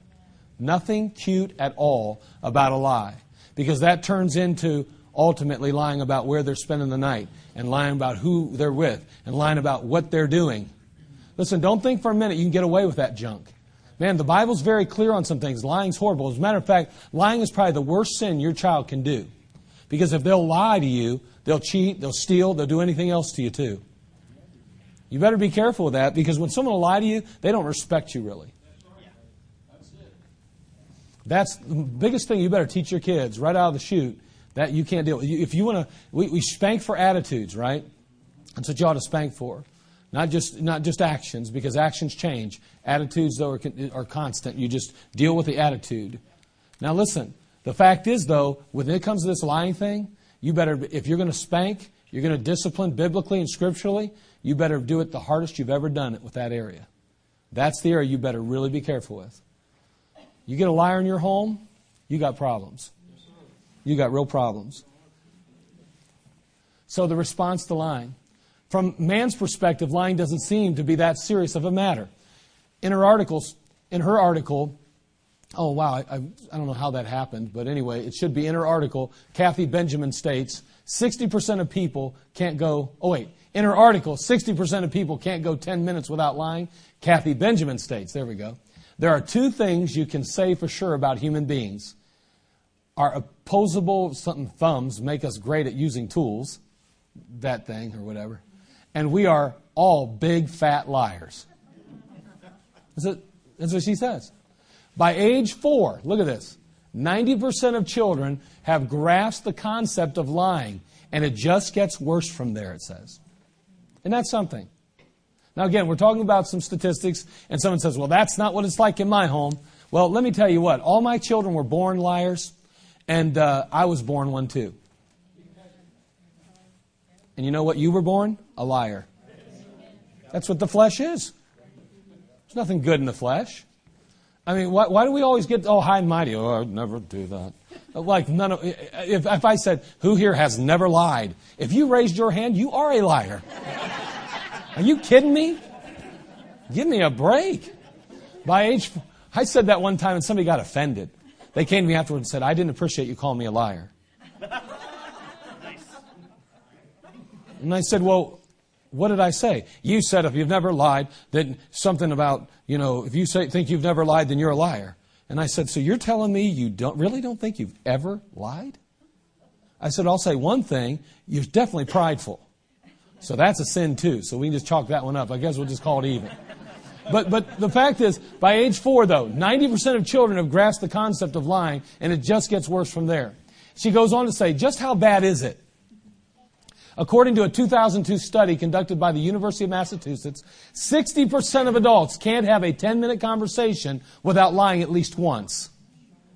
Nothing cute at all about a lie. Because that turns into ultimately lying about where they're spending the night, and lying about who they're with, and lying about what they're doing. Listen, don't think for a minute you can get away with that junk. Man, the Bible's very clear on some things. Lying's horrible. As a matter of fact, lying is probably the worst sin your child can do. Because if they'll lie to you, they'll cheat, they'll steal, they'll do anything else to you too. You better be careful with that because when someone will lie to you, they don't respect you really. That's the biggest thing you better teach your kids right out of the chute that you can't deal with. If you want to, we, we spank for attitudes, right? That's what you ought to spank for. Not just, not just actions, because actions change. Attitudes, though, are, are constant. You just deal with the attitude. Now, listen. The fact is, though, when it comes to this lying thing, you better, if you're going to spank, you're going to discipline biblically and scripturally, you better do it the hardest you've ever done it with that area. That's the area you better really be careful with. You get a liar in your home, you got problems. You got real problems. So the response to lying. From man's perspective, lying doesn't seem to be that serious of a matter. In her articles, in her article, oh wow, I, I, I don't know how that happened, but anyway, it should be in her article. Kathy Benjamin states 60% of people can't go. Oh wait, in her article, 60% of people can't go 10 minutes without lying. Kathy Benjamin states, there we go. There are two things you can say for sure about human beings. Our opposable thumbs make us great at using tools, that thing or whatever. And we are all big fat liars. That's what she says. By age four, look at this 90% of children have grasped the concept of lying, and it just gets worse from there, it says. And that's something. Now, again, we're talking about some statistics, and someone says, well, that's not what it's like in my home. Well, let me tell you what, all my children were born liars, and uh, I was born one too. And you know what you were born? A liar. That's what the flesh is. There's nothing good in the flesh. I mean, why, why do we always get, oh, high and mighty? Oh, I'd never do that. Like, none of, if, if I said, who here has never lied? If you raised your hand, you are a liar. Are you kidding me? Give me a break. By age, I said that one time and somebody got offended. They came to me afterwards and said, I didn't appreciate you calling me a liar. [LAUGHS] And I said, Well, what did I say? You said if you've never lied, then something about, you know, if you say, think you've never lied, then you're a liar. And I said, So you're telling me you don't, really don't think you've ever lied? I said, I'll say one thing. You're definitely prideful. So that's a sin too. So we can just chalk that one up. I guess we'll just call it even. But, but the fact is, by age four, though, 90% of children have grasped the concept of lying, and it just gets worse from there. She goes on to say, just how bad is it? According to a 2002 study conducted by the University of Massachusetts, 60% of adults can't have a 10 minute conversation without lying at least once.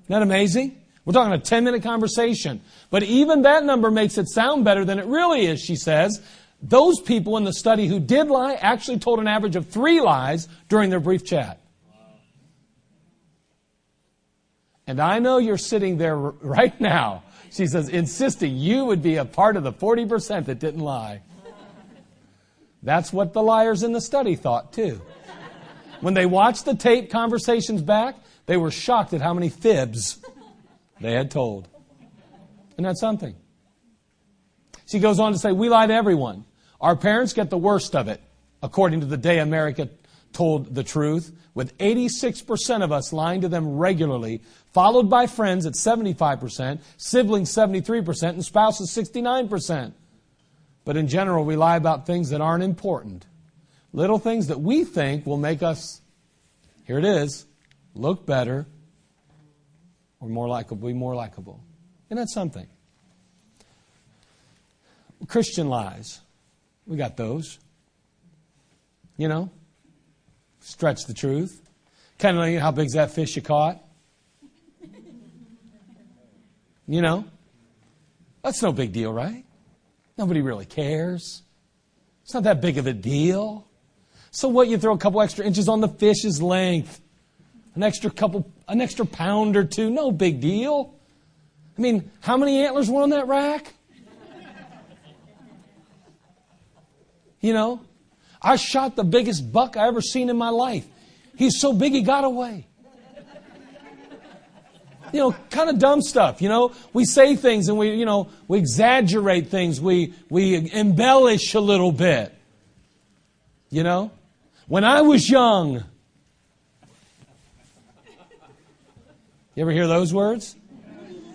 Isn't that amazing? We're talking a 10 minute conversation. But even that number makes it sound better than it really is, she says. Those people in the study who did lie actually told an average of three lies during their brief chat. And I know you're sitting there right now, she says, insisting you would be a part of the 40% that didn't lie. That's what the liars in the study thought, too. When they watched the tape conversations back, they were shocked at how many fibs they had told. And that's something? She goes on to say, We lie to everyone. Our parents get the worst of it, according to the day America told the truth, with 86% of us lying to them regularly, followed by friends at 75%, siblings 73%, and spouses 69%. But in general, we lie about things that aren't important. Little things that we think will make us, here it is, look better or more likable, be more likable. Isn't that something? Christian lies. We got those. You know? Stretch the truth. Kind of like how big's that fish you caught? You know? That's no big deal, right? Nobody really cares. It's not that big of a deal. So what? You throw a couple extra inches on the fish's length, an extra couple, an extra pound or two. No big deal. I mean, how many antlers were on that rack? You know, I shot the biggest buck I ever seen in my life. He's so big he got away. You know, kind of dumb stuff. You know, we say things and we, you know, we exaggerate things. We, we embellish a little bit. You know, when I was young, you ever hear those words?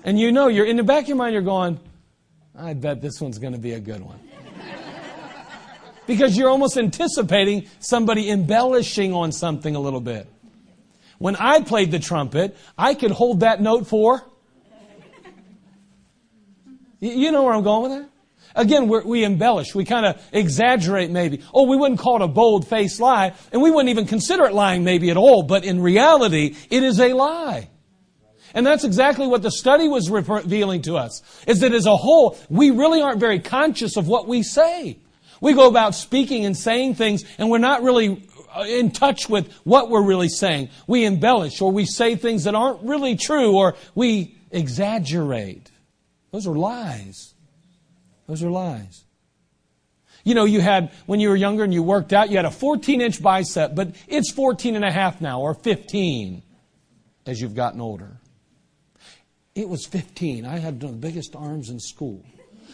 And you know, you're in the back of your mind, you're going, I bet this one's going to be a good one. Because you're almost anticipating somebody embellishing on something a little bit. When I played the trumpet, I could hold that note for. You know where I'm going with that? Again, we embellish. We kind of exaggerate maybe. Oh, we wouldn't call it a bold faced lie, and we wouldn't even consider it lying maybe at all, but in reality, it is a lie. And that's exactly what the study was revealing to us, is that as a whole, we really aren't very conscious of what we say. We go about speaking and saying things, and we're not really uh, in touch with what we're really saying. We embellish, or we say things that aren't really true, or we exaggerate. Those are lies. Those are lies. You know, you had, when you were younger and you worked out, you had a 14 inch bicep, but it's 14 and a half now, or 15 as you've gotten older. It was 15. I had the biggest arms in school.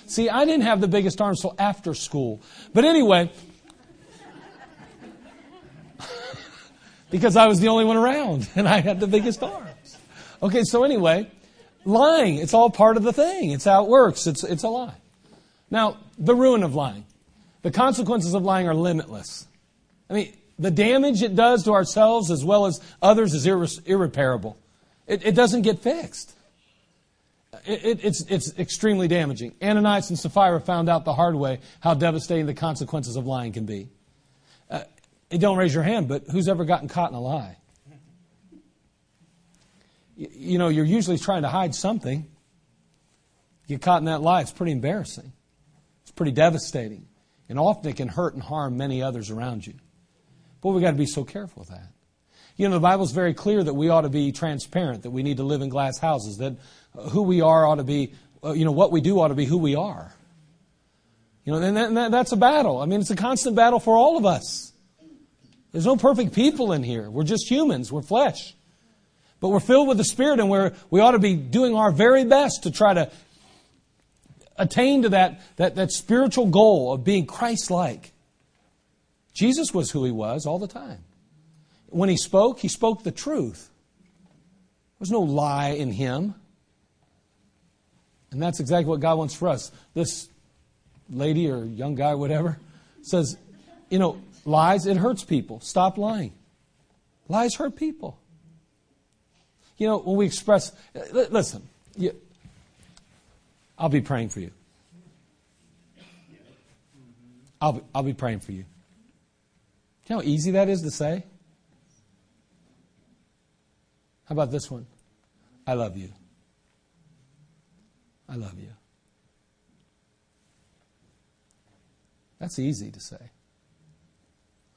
See, I didn't have the biggest arms until after school. But anyway, [LAUGHS] because I was the only one around [LAUGHS] and I had the biggest arms. Okay, so anyway, lying, it's all part of the thing. It's how it works. It's, it's a lie. Now, the ruin of lying. The consequences of lying are limitless. I mean, the damage it does to ourselves as well as others is irre- irreparable. It, it doesn't get fixed it, it's, it's extremely damaging. Ananias and Sapphira found out the hard way how devastating the consequences of lying can be. Uh, don't raise your hand, but who's ever gotten caught in a lie? You, you know, you're usually trying to hide something. Get caught in that lie, it's pretty embarrassing. It's pretty devastating. And often it can hurt and harm many others around you. But we've got to be so careful with that. You know, the Bible's very clear that we ought to be transparent, that we need to live in glass houses, that who we are ought to be, uh, you know, what we do ought to be who we are. You know, and, that, and that, that's a battle. I mean, it's a constant battle for all of us. There's no perfect people in here. We're just humans. We're flesh. But we're filled with the Spirit and we're, we ought to be doing our very best to try to attain to that, that, that spiritual goal of being Christ-like. Jesus was who he was all the time. When he spoke, he spoke the truth. There was no lie in him. And that's exactly what God wants for us. This lady or young guy, whatever, says, you know, lies, it hurts people. Stop lying. Lies hurt people. You know, when we express, listen, you, I'll be praying for you. I'll be, I'll be praying for you. You know how easy that is to say? How about this one? I love you. I love you. That's easy to say.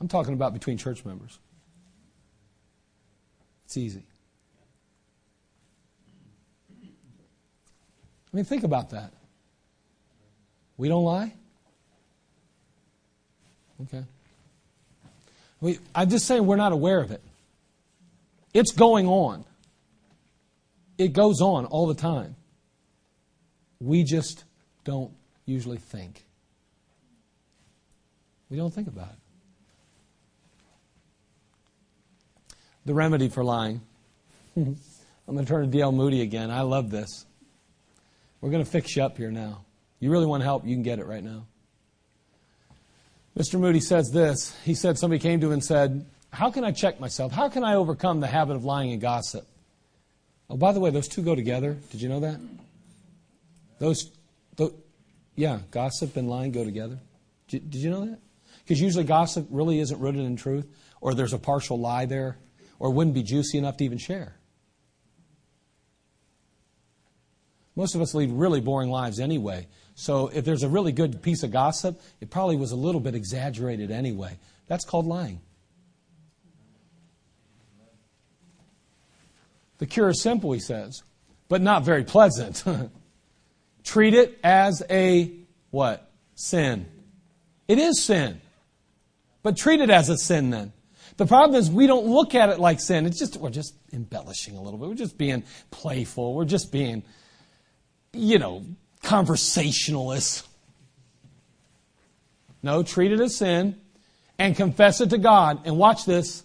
I'm talking about between church members. It's easy. I mean, think about that. We don't lie? Okay. We, I'm just saying we're not aware of it. It's going on. It goes on all the time. We just don't usually think. We don't think about it. The remedy for lying. [LAUGHS] I'm going to turn to D.L. Moody again. I love this. We're going to fix you up here now. You really want help, you can get it right now. Mr. Moody says this. He said somebody came to him and said, How can I check myself? How can I overcome the habit of lying and gossip? Oh, by the way, those two go together. Did you know that? Those, those yeah, gossip and lying go together. Did, did you know that? Because usually gossip really isn't rooted in truth, or there's a partial lie there, or wouldn't be juicy enough to even share. Most of us lead really boring lives anyway. So if there's a really good piece of gossip, it probably was a little bit exaggerated anyway. That's called lying. The cure is simple, he says, but not very pleasant. [LAUGHS] Treat it as a what? Sin. It is sin. But treat it as a sin then. The problem is we don't look at it like sin. It's just, we're just embellishing a little bit. We're just being playful. We're just being, you know, conversationalists. No, treat it as sin and confess it to God. And watch this.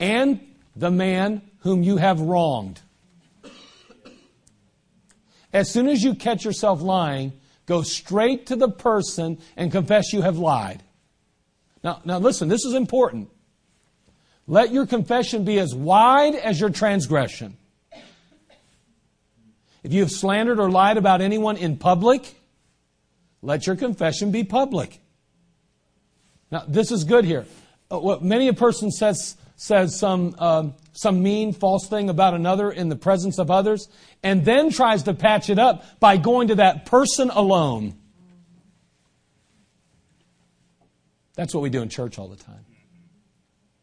And the man whom you have wronged. As soon as you catch yourself lying, go straight to the person and confess you have lied. Now, now listen, this is important. Let your confession be as wide as your transgression. If you have slandered or lied about anyone in public, let your confession be public. Now, this is good here. Uh, what many a person says says some um, some mean, false thing about another in the presence of others, and then tries to patch it up by going to that person alone. That's what we do in church all the time.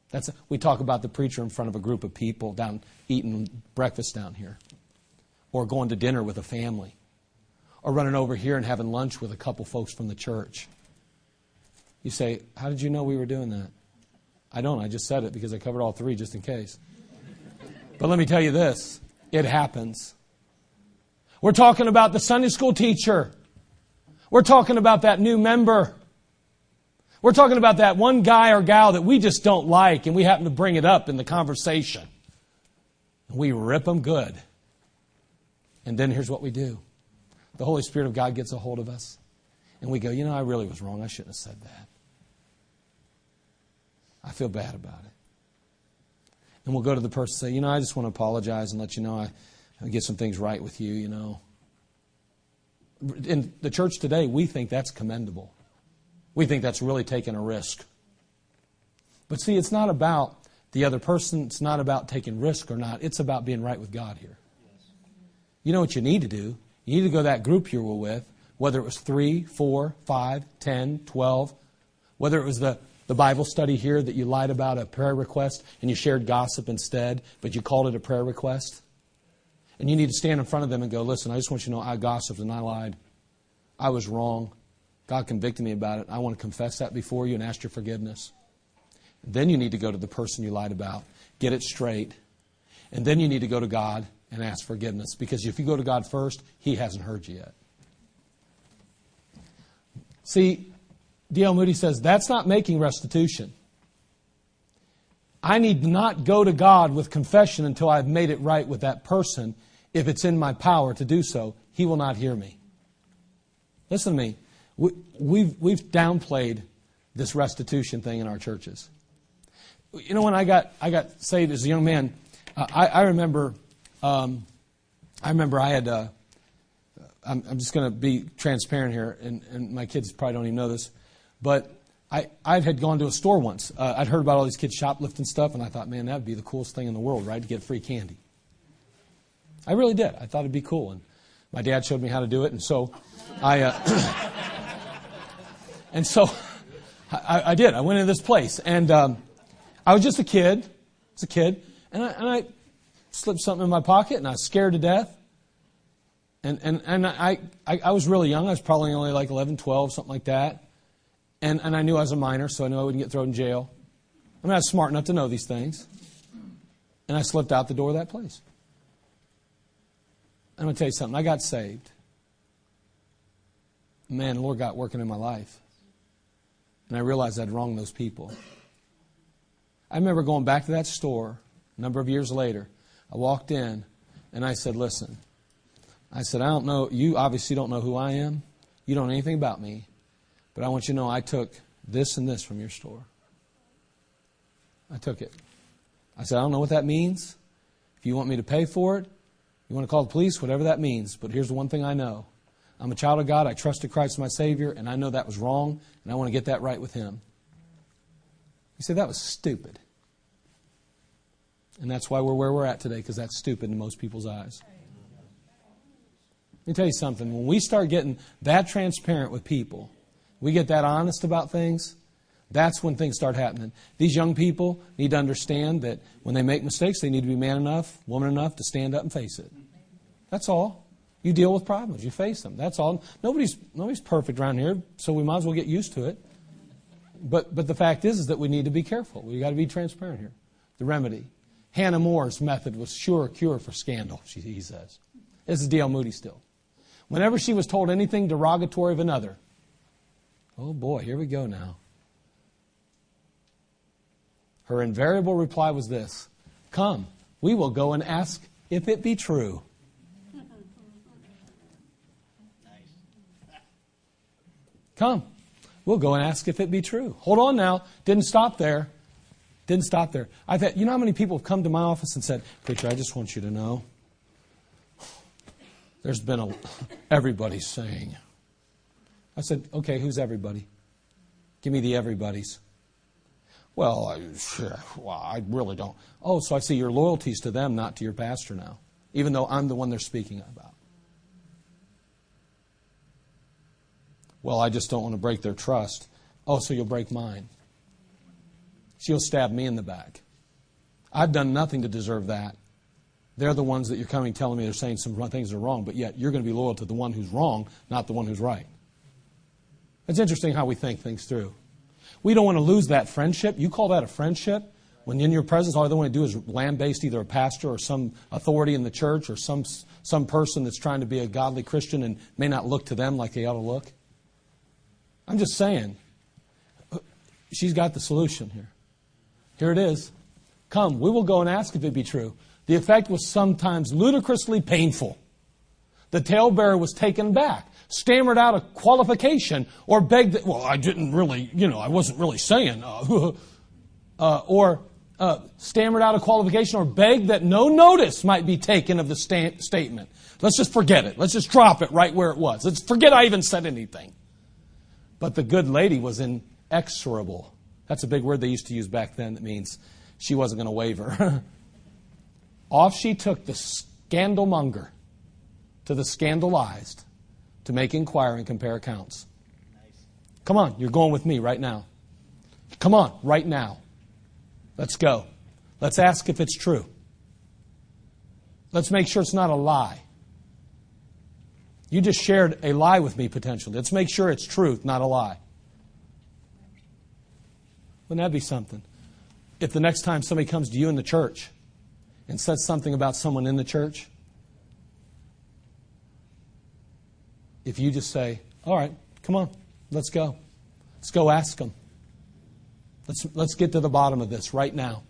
That's we talk about the preacher in front of a group of people down eating breakfast down here, or going to dinner with a family, or running over here and having lunch with a couple folks from the church. You say, "How did you know we were doing that?" I don't. I just said it because I covered all three just in case. But let me tell you this it happens. We're talking about the Sunday school teacher. We're talking about that new member. We're talking about that one guy or gal that we just don't like and we happen to bring it up in the conversation. We rip them good. And then here's what we do the Holy Spirit of God gets a hold of us. And we go, you know, I really was wrong. I shouldn't have said that. I feel bad about it. And we'll go to the person and say, you know, I just want to apologize and let you know I, I get some things right with you, you know. In the church today, we think that's commendable. We think that's really taking a risk. But see, it's not about the other person. It's not about taking risk or not. It's about being right with God here. You know what you need to do? You need to go to that group you were with, whether it was three, four, five, ten, twelve, whether it was the the Bible study here that you lied about a prayer request and you shared gossip instead, but you called it a prayer request? And you need to stand in front of them and go, listen, I just want you to know I gossiped and I lied. I was wrong. God convicted me about it. I want to confess that before you and ask your forgiveness. Then you need to go to the person you lied about, get it straight. And then you need to go to God and ask forgiveness. Because if you go to God first, He hasn't heard you yet. See, D.L. Moody says that's not making restitution. I need not go to God with confession until I've made it right with that person. If it's in my power to do so, He will not hear me. Listen to me. We, we've, we've downplayed this restitution thing in our churches. You know, when I got, I got saved as a young man, uh, I, I, remember, um, I remember I had, uh, I'm, I'm, just going to be transparent here, and, and my kids probably don't even know this. But I, I had gone to a store once. Uh, I'd heard about all these kids shoplifting stuff, and I thought, man, that would be the coolest thing in the world, right? To get free candy. I really did. I thought it'd be cool. And my dad showed me how to do it, and so I, uh, [COUGHS] and so I, I, did. I went into this place, and um, I was just a kid. I was a kid, and I, and I slipped something in my pocket, and I was scared to death. And, and, and I, I, I was really young. I was probably only like 11, 12, something like that. And, and I knew I was a minor, so I knew I wouldn't get thrown in jail. I mean, I was smart enough to know these things. And I slipped out the door of that place. I'm going to tell you something. I got saved. Man, the Lord got working in my life. And I realized I'd wronged those people. I remember going back to that store a number of years later. I walked in and I said, Listen, I said, I don't know, you obviously don't know who I am. You don't know anything about me. But I want you to know I took this and this from your store. I took it. I said, I don't know what that means. If you want me to pay for it, you want to call the police, whatever that means. But here's the one thing I know I'm a child of God. I trusted Christ my Savior, and I know that was wrong, and I want to get that right with Him. You say, that was stupid. And that's why we're where we're at today, because that's stupid in most people's eyes. Let me tell you something. When we start getting that transparent with people, we get that honest about things, that's when things start happening. These young people need to understand that when they make mistakes, they need to be man enough, woman enough to stand up and face it. That's all. You deal with problems, you face them. That's all. Nobody's, nobody's perfect around here, so we might as well get used to it. But, but the fact is, is that we need to be careful. We've got to be transparent here. The remedy. Hannah More's method was sure cure for scandal, she, he says. This is D.L. Moody still. Whenever she was told anything derogatory of another, oh boy, here we go now. Her invariable reply was this Come, we will go and ask if it be true. Come, we'll go and ask if it be true. Hold on now. Didn't stop there. Didn't stop there. I've had, you know how many people have come to my office and said, Preacher, I just want you to know there's been a, everybody's saying. I said, Okay, who's everybody? Give me the everybody's. Well, I, well, I really don't. Oh, so I see your loyalties to them, not to your pastor now, even though I'm the one they're speaking about. Well, I just don't want to break their trust. Oh, so you'll break mine. She'll stab me in the back. I've done nothing to deserve that. They're the ones that you're coming telling me they're saying some things are wrong, but yet you're going to be loyal to the one who's wrong, not the one who's right. It's interesting how we think things through. We don't want to lose that friendship. You call that a friendship? When in your presence, all they want to do is lambaste either a pastor or some authority in the church or some, some person that's trying to be a godly Christian and may not look to them like they ought to look. I'm just saying, she's got the solution here. Here it is. Come, we will go and ask if it be true. The effect was sometimes ludicrously painful. The talebearer was taken back stammered out a qualification or begged that, well, I didn't really, you know, I wasn't really saying, uh, [LAUGHS] uh, or uh, stammered out a qualification or begged that no notice might be taken of the sta- statement. Let's just forget it. Let's just drop it right where it was. Let's forget I even said anything. But the good lady was inexorable. That's a big word they used to use back then that means she wasn't going to waver. [LAUGHS] Off she took the scandalmonger to the scandalized to make inquiry and compare accounts. Come on, you're going with me right now. Come on, right now. Let's go. Let's ask if it's true. Let's make sure it's not a lie. You just shared a lie with me potentially. Let's make sure it's truth, not a lie. Wouldn't that be something? If the next time somebody comes to you in the church and says something about someone in the church, if you just say, All right, come on, let's go. Let's go ask them. Let's, let's get to the bottom of this right now.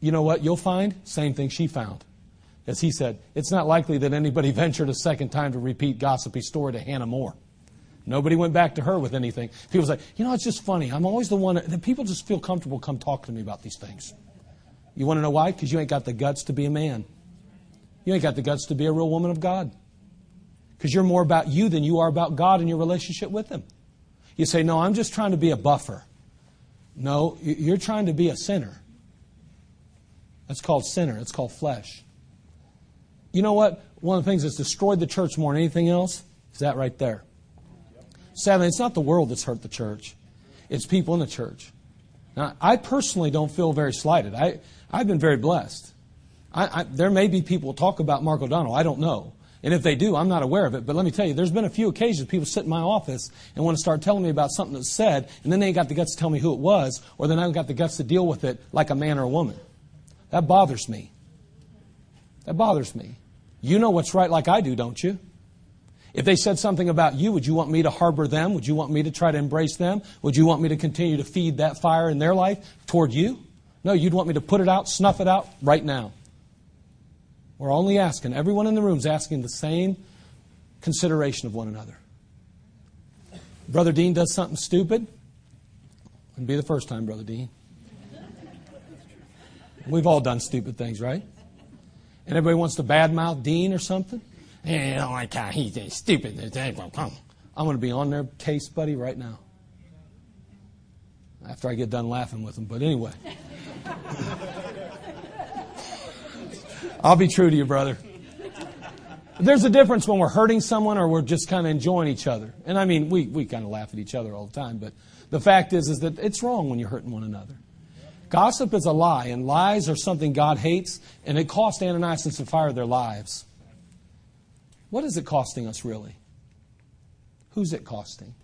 You know what you'll find? Same thing she found. As he said, it's not likely that anybody [LAUGHS] ventured a second time to repeat gossipy story to Hannah More. Nobody went back to her with anything. People say, you know, it's just funny. I'm always the one that people just feel comfortable come talk to me about these things. You want to know why? Because you ain't got the guts to be a man. You ain't got the guts to be a real woman of God because you're more about you than you are about God and your relationship with Him. You say, No, I'm just trying to be a buffer. No, you're trying to be a sinner. That's called sinner, it's called flesh. You know what? One of the things that's destroyed the church more than anything else is that right there. Sadly, it's not the world that's hurt the church, it's people in the church. Now, I personally don't feel very slighted. I, I've been very blessed. I, I, there may be people talk about Mark O'Donnell. I don't know. And if they do, I'm not aware of it. But let me tell you, there's been a few occasions people sit in my office and want to start telling me about something that's said, and then they ain't got the guts to tell me who it was, or then I haven't got the guts to deal with it like a man or a woman. That bothers me. That bothers me. You know what's right like I do, don't you? If they said something about you, would you want me to harbor them? Would you want me to try to embrace them? Would you want me to continue to feed that fire in their life toward you? No, you'd want me to put it out, snuff it out right now. We're only asking, everyone in the room is asking the same consideration of one another. Brother Dean does something stupid. Wouldn't be the first time, Brother Dean. We've all done stupid things, right? And everybody wants to badmouth Dean or something. Hey, I don't like uh, how he's stupid. I'm going to be on their case, buddy, right now. After I get done laughing with them. But anyway. [LAUGHS] I'll be true to you, brother. There's a difference when we're hurting someone or we're just kind of enjoying each other. And I mean, we, we kind of laugh at each other all the time, but the fact is, is that it's wrong when you're hurting one another. Gossip is a lie, and lies are something God hates, and it cost Ananias and Sapphira their lives. What is it costing us, really? Who's it costing?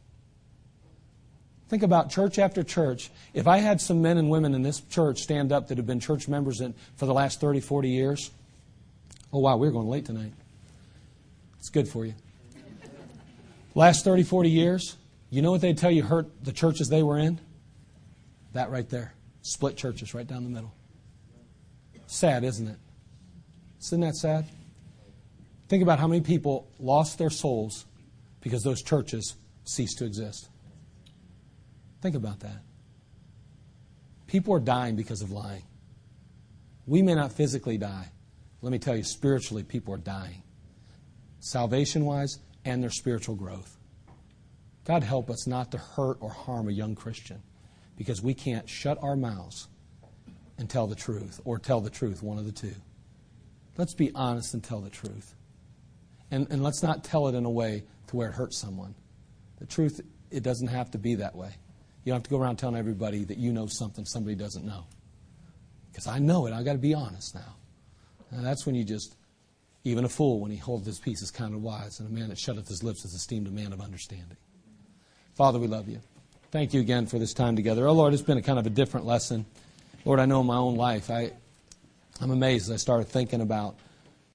Think about church after church. If I had some men and women in this church stand up that have been church members in, for the last 30, 40 years, oh, wow, we're going late tonight. It's good for you. Last 30, 40 years, you know what they'd tell you hurt the churches they were in? That right there. Split churches right down the middle. Sad, isn't it? Isn't that sad? Think about how many people lost their souls because those churches ceased to exist. Think about that. People are dying because of lying. We may not physically die. Let me tell you, spiritually, people are dying. Salvation wise and their spiritual growth. God help us not to hurt or harm a young Christian because we can't shut our mouths and tell the truth or tell the truth, one of the two. Let's be honest and tell the truth. And, and let's not tell it in a way to where it hurts someone. The truth, it doesn't have to be that way. You don't have to go around telling everybody that you know something somebody doesn't know. Because I know it. I've got to be honest now. And that's when you just, even a fool, when he holds his peace, is counted wise, and a man that shutteth his lips is esteemed a man of understanding. Father, we love you. Thank you again for this time together. Oh, Lord, it's been a kind of a different lesson. Lord, I know in my own life, I, I'm amazed as I started thinking about